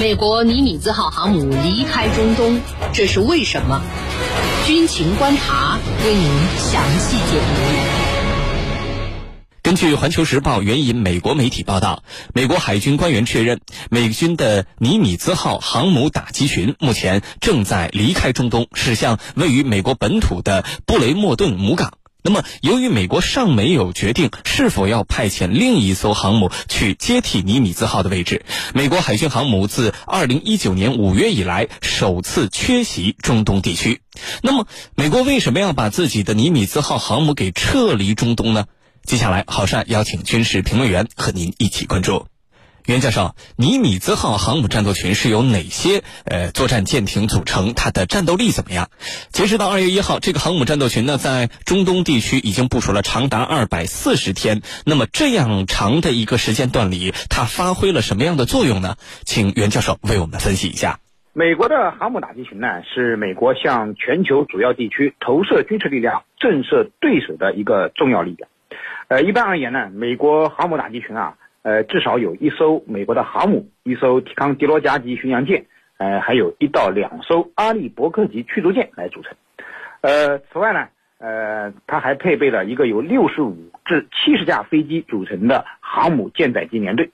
美国尼米兹号航母离开中东，这是为什么？军情观察为您详细解读。根据《环球时报》援引美国媒体报道，美国海军官员确认，美军的尼米兹号航母打击群目前正在离开中东，驶向位于美国本土的布雷默顿母港。那么，由于美国尚没有决定是否要派遣另一艘航母去接替尼米兹号的位置，美国海军航母自2019年5月以来首次缺席中东地区。那么，美国为什么要把自己的尼米兹号航母给撤离中东呢？接下来，郝善邀请军事评论员和您一起关注。袁教授，尼米兹号航母战斗群是由哪些呃作战舰艇组成？它的战斗力怎么样？截止到二月一号，这个航母战斗群呢，在中东地区已经部署了长达二百四十天。那么这样长的一个时间段里，它发挥了什么样的作用呢？请袁教授为我们分析一下。美国的航母打击群呢，是美国向全球主要地区投射军事力量、震慑对手的一个重要力量。呃，一般而言呢，美国航母打击群啊。呃，至少有一艘美国的航母，一艘提康迪罗加级巡洋舰，呃，还有一到两艘阿利伯克级驱逐舰来组成。呃，此外呢，呃，它还配备了一个由六十五至七十架飞机组成的航母舰载机联队。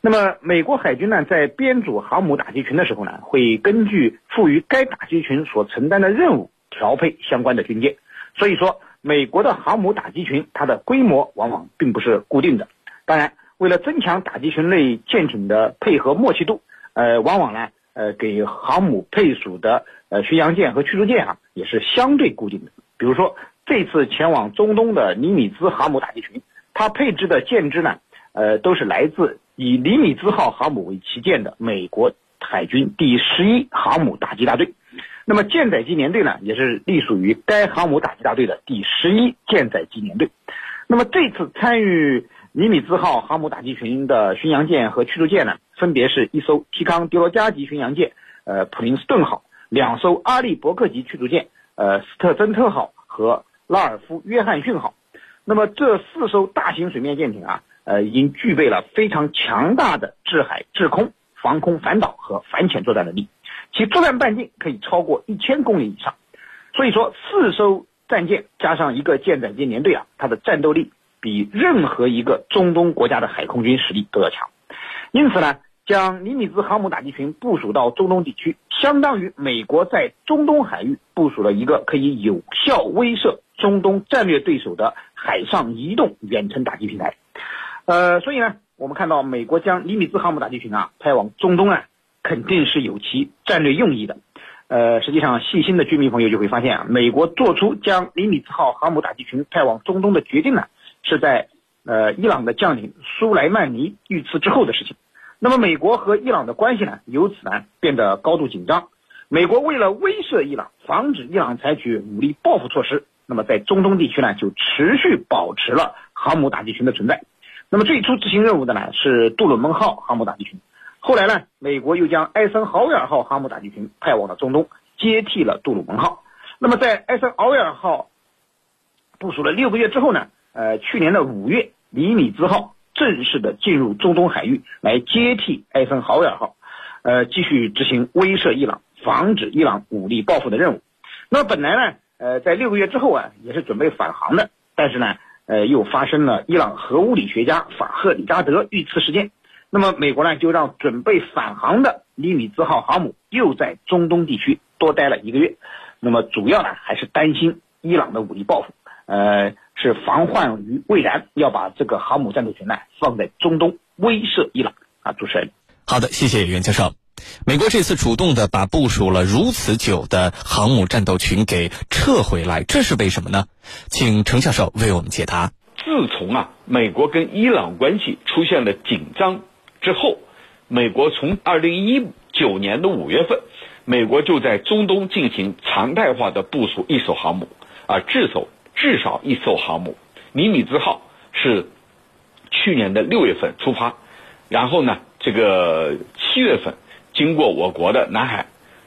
那么，美国海军呢，在编组航母打击群的时候呢，会根据赋予该打击群所承担的任务调配相关的军舰。所以说，美国的航母打击群它的规模往往并不是固定的。当然。为了增强打击群类舰艇的配合默契度，呃，往往呢，呃，给航母配属的呃巡洋舰和驱逐舰啊，也是相对固定的。比如说，这次前往中东的尼米兹航母打击群，它配置的舰只呢，呃，都是来自以尼米兹号航母为旗舰的美国海军第十一航母打击大队。那么舰载机联队呢，也是隶属于该航母打击大队的第十一舰载机联队。那么这次参与。尼米兹号航母打击群的巡洋舰和驱逐舰呢，分别是一艘提康迪罗加级巡洋舰，呃，普林斯顿号；两艘阿利伯克级驱逐舰，呃，斯特珍特号和拉尔夫约翰逊号。那么这四艘大型水面舰艇啊，呃，已经具备了非常强大的制海、制空、防空、反导和反潜作战能力，其作战半径可以超过一千公里以上。所以说，四艘战舰加上一个舰载机联队啊，它的战斗力。比任何一个中东国家的海空军实力都要强，因此呢，将尼米兹航母打击群部署到中东地区，相当于美国在中东海域部署了一个可以有效威慑中东战略对手的海上移动远程打击平台。呃，所以呢，我们看到美国将尼米兹航母打击群啊派往中东啊，肯定是有其战略用意的。呃，实际上细心的居民朋友就会发现啊，美国做出将尼米兹号航母打击群派往中东的决定呢。是在呃伊朗的将领苏莱曼尼遇刺之后的事情。那么美国和伊朗的关系呢，由此呢变得高度紧张。美国为了威慑伊朗，防止伊朗采取武力报复措施，那么在中东地区呢就持续保持了航母打击群的存在。那么最初执行任务的呢是杜鲁门号航母打击群，后来呢美国又将艾森豪威尔号航母打击群派往了中东，接替了杜鲁门号。那么在艾森豪威尔号部署了六个月之后呢？呃，去年的五月，尼米兹号正式的进入中东海域，来接替艾森豪威尔号，呃，继续执行威慑伊朗、防止伊朗武力报复的任务。那本来呢，呃，在六个月之后啊，也是准备返航的，但是呢，呃，又发生了伊朗核物理学家法赫里扎德遇刺事件。那么美国呢，就让准备返航的尼米兹号航母又在中东地区多待了一个月。那么主要呢，还是担心伊朗的武力报复，呃。是防患于未然，要把这个航母战斗群呢放在中东威慑伊朗啊！主持人，好的，谢谢袁教授。美国这次主动的把部署了如此久的航母战斗群给撤回来，这是为什么呢？请程教授为我们解答。自从啊，美国跟伊朗关系出现了紧张之后，美国从二零一九年的五月份，美国就在中东进行常态化的部署一艘航母啊，这艘。至少一艘航母，尼米兹号是去年的六月份出发，然后呢，这个七月份经过我国的南海，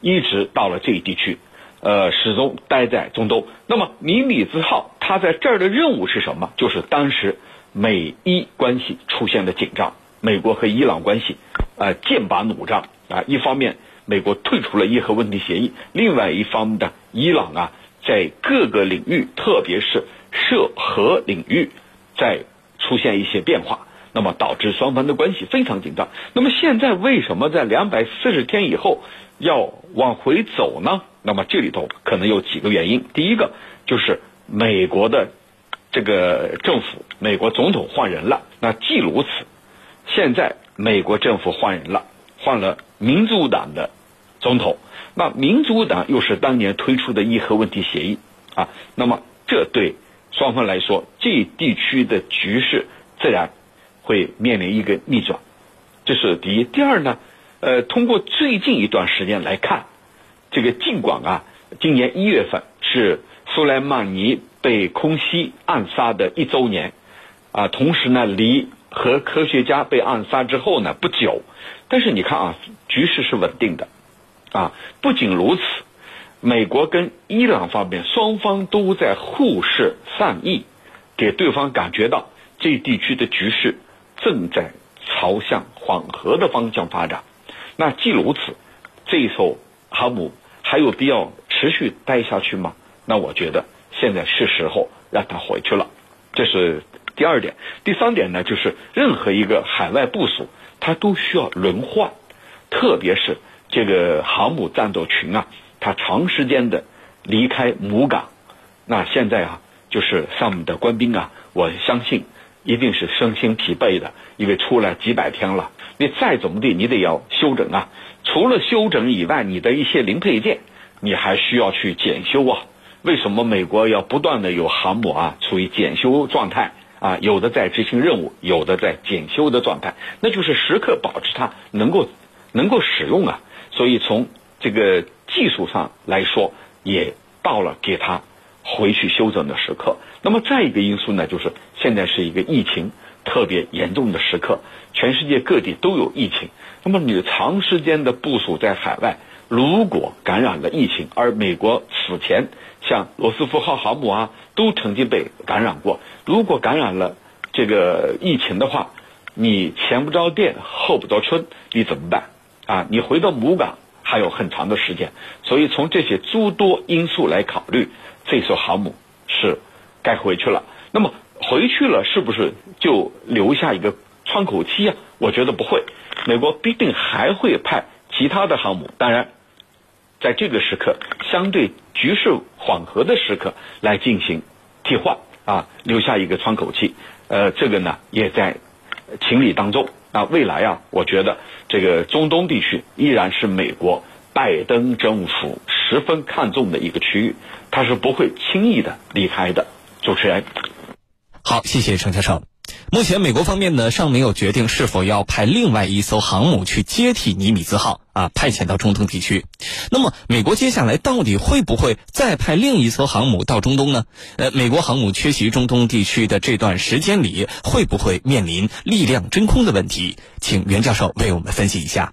一直到了这一地区，呃，始终待在中东。那么尼米兹号它在这儿的任务是什么？就是当时美伊关系出现了紧张，美国和伊朗关系呃剑拔弩张啊，一方面美国退出了伊核问题协议，另外一方面的伊朗啊在各个领域，特别是涉核领域，在出现一些变化，那么导致双方的关系非常紧张。那么现在为什么在两百四十天以后要往回走呢？那么这里头可能有几个原因，第一个就是美国的这个政府，美国总统换人了。那既如此，现在美国政府换人了，换了民主党的总统。那民主党又是当年推出的伊核问题协议啊，那么这对双方来说，这地区的局势自然会面临一个逆转。这是第一。第二呢，呃，通过最近一段时间来看。这个尽管啊，今年一月份是苏莱曼尼被空袭暗杀的一周年，啊，同时呢，离核科学家被暗杀之后呢不久，但是你看啊，局势是稳定的，啊，不仅如此，美国跟伊朗方面双方都在互示善意，给对方感觉到这地区的局势正在朝向缓和的方向发展。那既如此，这艘航母。还有必要持续待下去吗？那我觉得现在是时候让它回去了。这是第二点。第三点呢，就是任何一个海外部署，它都需要轮换，特别是这个航母战斗群啊，它长时间的离开母港，那现在啊，就是上面的官兵啊，我相信一定是身心疲惫的，因为出来几百天了，你再怎么地，你得要休整啊。除了休整以外，你的一些零配件，你还需要去检修啊。为什么美国要不断的有航母啊处于检修状态啊？有的在执行任务，有的在检修的状态，那就是时刻保持它能够能够使用啊。所以从这个技术上来说，也到了给它回去休整的时刻。那么再一个因素呢，就是现在是一个疫情特别严重的时刻，全世界各地都有疫情。那么你长时间的部署在海外，如果感染了疫情，而美国此前像罗斯福号航母啊，都曾经被感染过。如果感染了这个疫情的话，你前不着店后不着村，你怎么办啊？你回到母港还有很长的时间，所以从这些诸多因素来考虑，这艘航母是该回去了。那么回去了，是不是就留下一个窗口期啊？我觉得不会。美国必定还会派其他的航母，当然，在这个时刻，相对局势缓和的时刻来进行替换啊，留下一个窗口期。呃，这个呢也在情理当中。那未来啊，我觉得这个中东地区依然是美国拜登政府十分看重的一个区域，他是不会轻易的离开的。主持人，好，谢谢程教授。目前，美国方面呢尚没有决定是否要派另外一艘航母去接替尼米兹号啊，派遣到中东地区。那么，美国接下来到底会不会再派另一艘航母到中东呢？呃，美国航母缺席中东地区的这段时间里，会不会面临力量真空的问题？请袁教授为我们分析一下。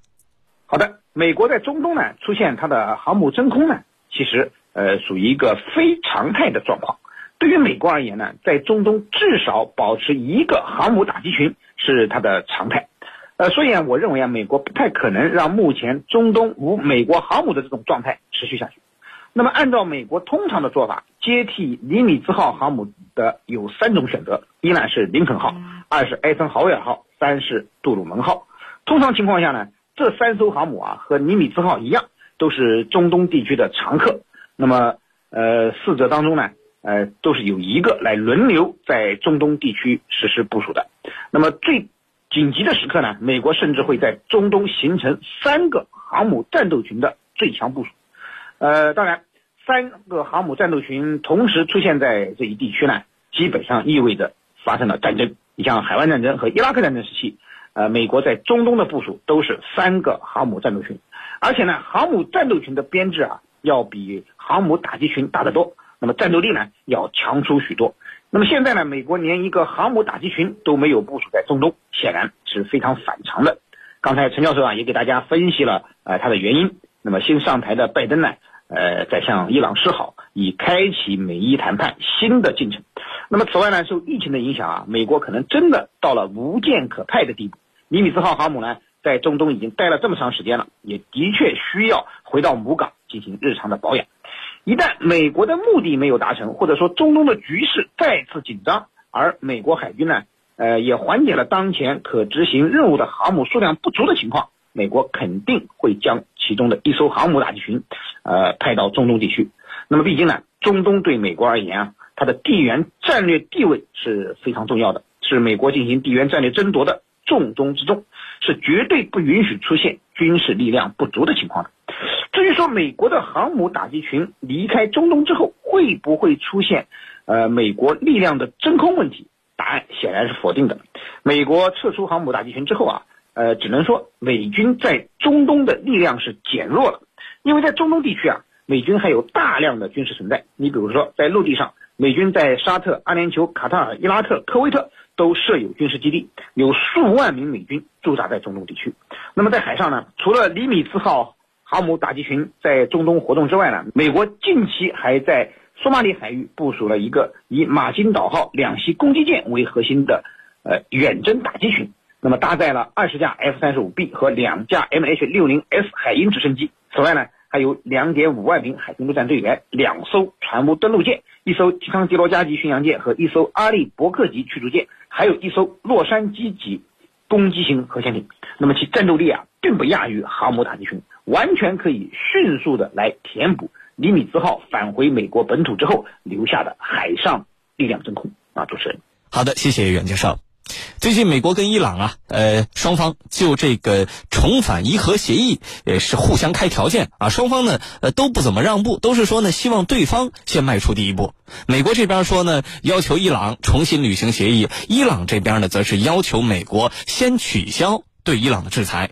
好的，美国在中东呢出现它的航母真空呢，其实呃属于一个非常态的状况。对于美国而言呢，在中东至少保持一个航母打击群是它的常态，呃，所以啊，我认为啊，美国不太可能让目前中东无美国航母的这种状态持续下去。那么，按照美国通常的做法，接替尼米兹号航母的有三种选择：一呢是林肯号，二是艾森豪威尔号，三是杜鲁门号。通常情况下呢，这三艘航母啊和尼米兹号一样，都是中东地区的常客。那么，呃，四者当中呢？呃，都是有一个来轮流在中东地区实施部署的。那么最紧急的时刻呢，美国甚至会在中东形成三个航母战斗群的最强部署。呃，当然，三个航母战斗群同时出现在这一地区呢，基本上意味着发生了战争。你像海湾战争和伊拉克战争时期，呃，美国在中东的部署都是三个航母战斗群，而且呢，航母战斗群的编制啊，要比航母打击群大得多。那么战斗力呢要强出许多。那么现在呢，美国连一个航母打击群都没有部署在中东，显然是非常反常的。刚才陈教授啊也给大家分析了呃它的原因。那么新上台的拜登呢，呃在向伊朗示好，以开启美伊谈判新的进程。那么此外呢，受疫情的影响啊，美国可能真的到了无舰可派的地步。尼米兹号航母呢，在中东已经待了这么长时间了，也的确需要回到母港进行日常的保养。一旦美国的目的没有达成，或者说中东的局势再次紧张，而美国海军呢，呃，也缓解了当前可执行任务的航母数量不足的情况，美国肯定会将其中的一艘航母打击群，呃，派到中东地区。那么，毕竟呢，中东对美国而言啊，它的地缘战略地位是非常重要的，是美国进行地缘战略争夺的重中之重，是绝对不允许出现军事力量不足的情况的。至于说美国的航母打击群离开中东之后会不会出现，呃，美国力量的真空问题？答案显然是否定的。美国撤出航母打击群之后啊，呃，只能说美军在中东的力量是减弱了，因为在中东地区啊，美军还有大量的军事存在。你比如说在陆地上，美军在沙特、阿联酋、卡塔尔、伊拉克、科威特都设有军事基地，有数万名美军驻扎在中东地区。那么在海上呢，除了尼米兹号。航母打击群在中东活动之外呢，美国近期还在索马里海域部署了一个以马金岛号两栖攻击舰为核心的呃远征打击群，那么搭载了二十架 F 三十五 B 和两架 MH 六零 S 海鹰直升机，此外呢还有两点五万名海军陆战队员，两艘船坞登陆舰，一艘提康迪罗加级巡洋舰和一艘阿利伯克级驱逐舰，还有一艘洛杉矶级攻击型核潜艇，那么其战斗力啊并不亚于航母打击群。完全可以迅速的来填补尼米兹号返回美国本土之后留下的海上力量真空啊！主持人，好的，谢谢袁教授。最近，美国跟伊朗啊，呃，双方就这个重返伊核协议，呃，是互相开条件啊。双方呢，呃，都不怎么让步，都是说呢，希望对方先迈出第一步。美国这边说呢，要求伊朗重新履行协议；伊朗这边呢，则是要求美国先取消对伊朗的制裁。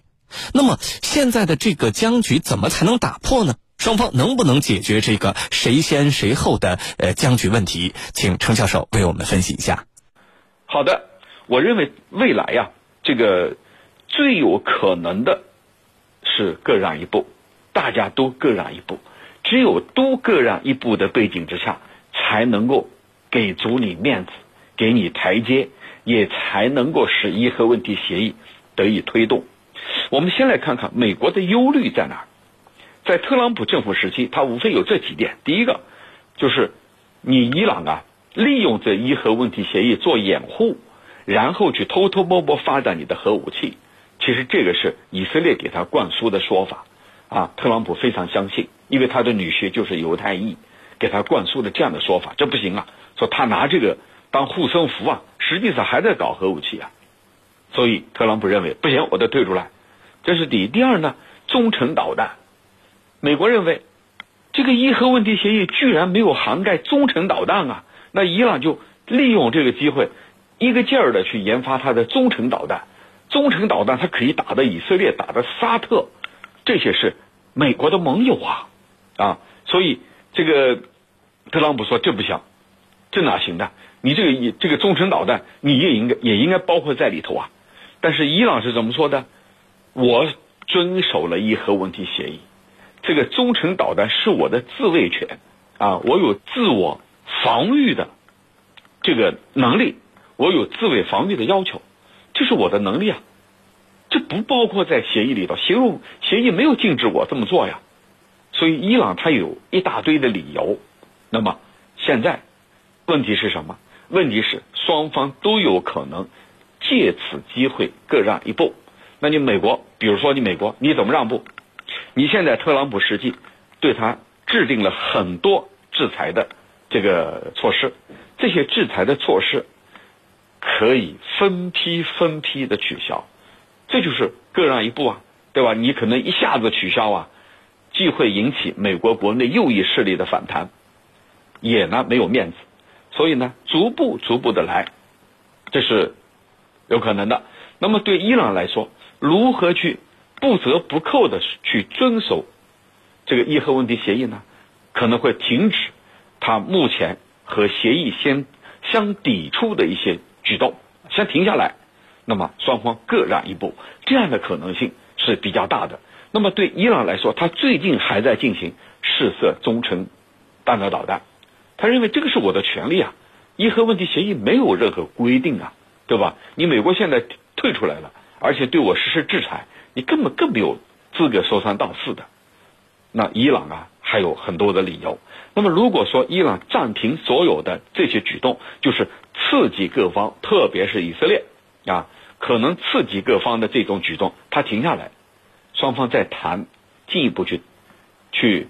那么现在的这个僵局怎么才能打破呢？双方能不能解决这个谁先谁后的呃僵局问题？请程教授为我们分析一下。好的，我认为未来呀，这个最有可能的是各让一步，大家都各让一步，只有都各让一步的背景之下，才能够给足你面子，给你台阶，也才能够使伊核问题协议得以推动。我们先来看看美国的忧虑在哪儿。在特朗普政府时期，他无非有这几点：第一个，就是你伊朗啊，利用这伊核问题协议做掩护，然后去偷偷摸摸发展你的核武器。其实这个是以色列给他灌输的说法啊。特朗普非常相信，因为他的女婿就是犹太裔，给他灌输的这样的说法，这不行啊。说他拿这个当护身符啊，实际上还在搞核武器啊。所以特朗普认为不行，我得退出来。这是第一，第二呢？中程导弹，美国认为这个伊核问题协议居然没有涵盖中程导弹啊！那伊朗就利用这个机会，一个劲儿的去研发它的中程导弹。中程导弹它可以打的以色列，打的沙特，这些是美国的盟友啊啊！所以这个特朗普说这不行，这哪行的？你这个这个中程导弹你也应该也应该包括在里头啊！但是伊朗是怎么说的？我遵守了伊核问题协议，这个中程导弹是我的自卫权。啊，我有自我防御的这个能力，我有自卫防御的要求，这是我的能力啊，这不包括在协议里头，协议协议没有禁止我这么做呀，所以伊朗它有一大堆的理由。那么现在问题是什么？问题是双方都有可能借此机会各让一步。那你美国，比如说你美国，你怎么让步？你现在特朗普实际对他制定了很多制裁的这个措施，这些制裁的措施可以分批分批的取消，这就是各让一步啊，对吧？你可能一下子取消啊，既会引起美国国内右翼势力的反弹，也呢没有面子，所以呢逐步逐步的来，这是有可能的。那么对伊朗来说，如何去不折不扣的去遵守这个伊核问题协议呢？可能会停止他目前和协议先相抵触的一些举动，先停下来。那么双方各让一步，这样的可能性是比较大的。那么对伊朗来说，他最近还在进行试射中程弹道导弹，他认为这个是我的权利啊。伊核问题协议没有任何规定啊，对吧？你美国现在退出来了。而且对我实施制裁，你根本更没有资格说三道四的。那伊朗啊，还有很多的理由。那么如果说伊朗暂停所有的这些举动，就是刺激各方，特别是以色列啊，可能刺激各方的这种举动，它停下来，双方再谈，进一步去去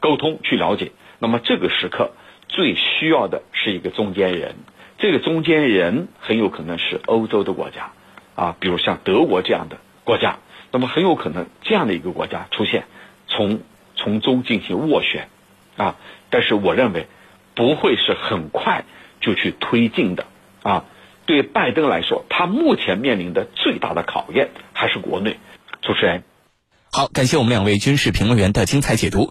沟通、去了解。那么这个时刻最需要的是一个中间人，这个中间人很有可能是欧洲的国家啊，比如像德国这样的国家，那么很有可能这样的一个国家出现，从从中进行斡旋。啊，但是我认为不会是很快就去推进的啊。对拜登来说，他目前面临的最大的考验还是国内。主持人，好，感谢我们两位军事评论员的精彩解读。